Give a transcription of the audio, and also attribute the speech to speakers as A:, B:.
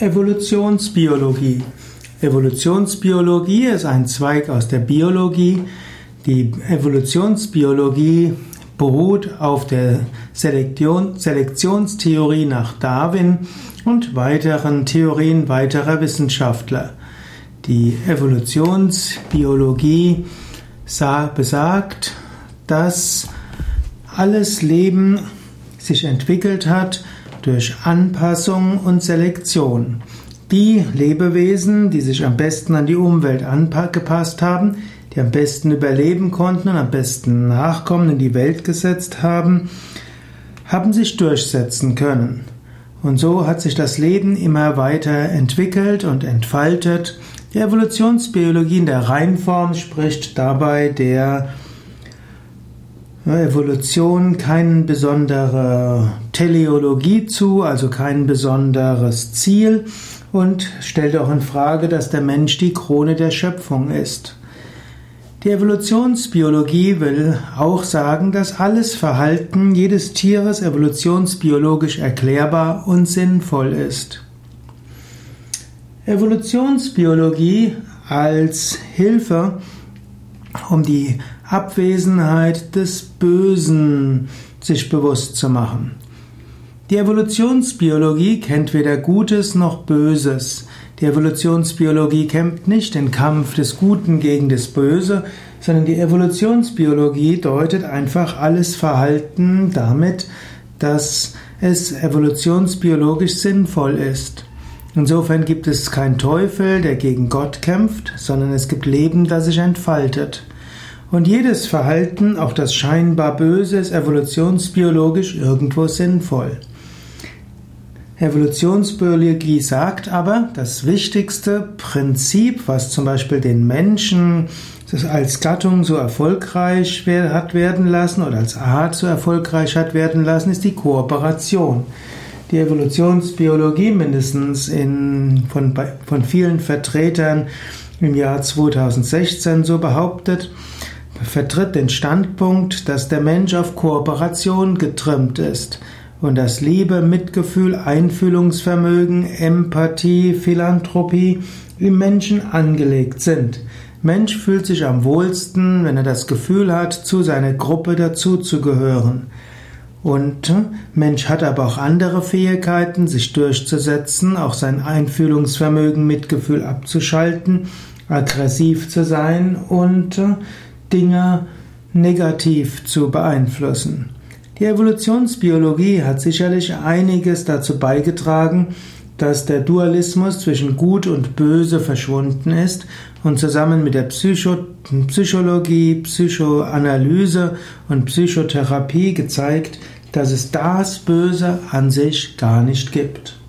A: Evolutionsbiologie. Evolutionsbiologie ist ein Zweig aus der Biologie. Die Evolutionsbiologie beruht auf der Selektion, Selektionstheorie nach Darwin und weiteren Theorien weiterer Wissenschaftler. Die Evolutionsbiologie besagt, dass alles Leben sich entwickelt hat durch Anpassung und Selektion. Die Lebewesen, die sich am besten an die Umwelt angepasst haben, die am besten überleben konnten und am besten Nachkommen in die Welt gesetzt haben, haben sich durchsetzen können. Und so hat sich das Leben immer weiter entwickelt und entfaltet. Die Evolutionsbiologie in der Reinform spricht dabei der Evolution keine besondere Teleologie zu, also kein besonderes Ziel und stellt auch in Frage, dass der Mensch die Krone der Schöpfung ist. Die Evolutionsbiologie will auch sagen, dass alles Verhalten jedes Tieres evolutionsbiologisch erklärbar und sinnvoll ist. Evolutionsbiologie als Hilfe, um die Abwesenheit des Bösen sich bewusst zu machen. Die Evolutionsbiologie kennt weder Gutes noch Böses. Die Evolutionsbiologie kämpft nicht den Kampf des Guten gegen das Böse, sondern die Evolutionsbiologie deutet einfach alles Verhalten damit, dass es evolutionsbiologisch sinnvoll ist. Insofern gibt es keinen Teufel, der gegen Gott kämpft, sondern es gibt Leben, das sich entfaltet. Und jedes Verhalten, auch das scheinbar Böse, ist evolutionsbiologisch irgendwo sinnvoll. Evolutionsbiologie sagt aber, das wichtigste Prinzip, was zum Beispiel den Menschen als Gattung so erfolgreich hat werden lassen oder als Art so erfolgreich hat werden lassen, ist die Kooperation. Die Evolutionsbiologie, mindestens in, von, von vielen Vertretern im Jahr 2016 so behauptet, vertritt den Standpunkt, dass der Mensch auf Kooperation getrimmt ist und dass Liebe, Mitgefühl, Einfühlungsvermögen, Empathie, Philanthropie im Menschen angelegt sind. Mensch fühlt sich am wohlsten, wenn er das Gefühl hat, zu seiner Gruppe dazuzugehören. Und Mensch hat aber auch andere Fähigkeiten, sich durchzusetzen, auch sein Einfühlungsvermögen, Mitgefühl abzuschalten, aggressiv zu sein und Dinge negativ zu beeinflussen. Die Evolutionsbiologie hat sicherlich einiges dazu beigetragen, dass der Dualismus zwischen Gut und Böse verschwunden ist und zusammen mit der Psycho Psychologie, Psychoanalyse und Psychotherapie gezeigt, dass es das Böse an sich gar nicht gibt.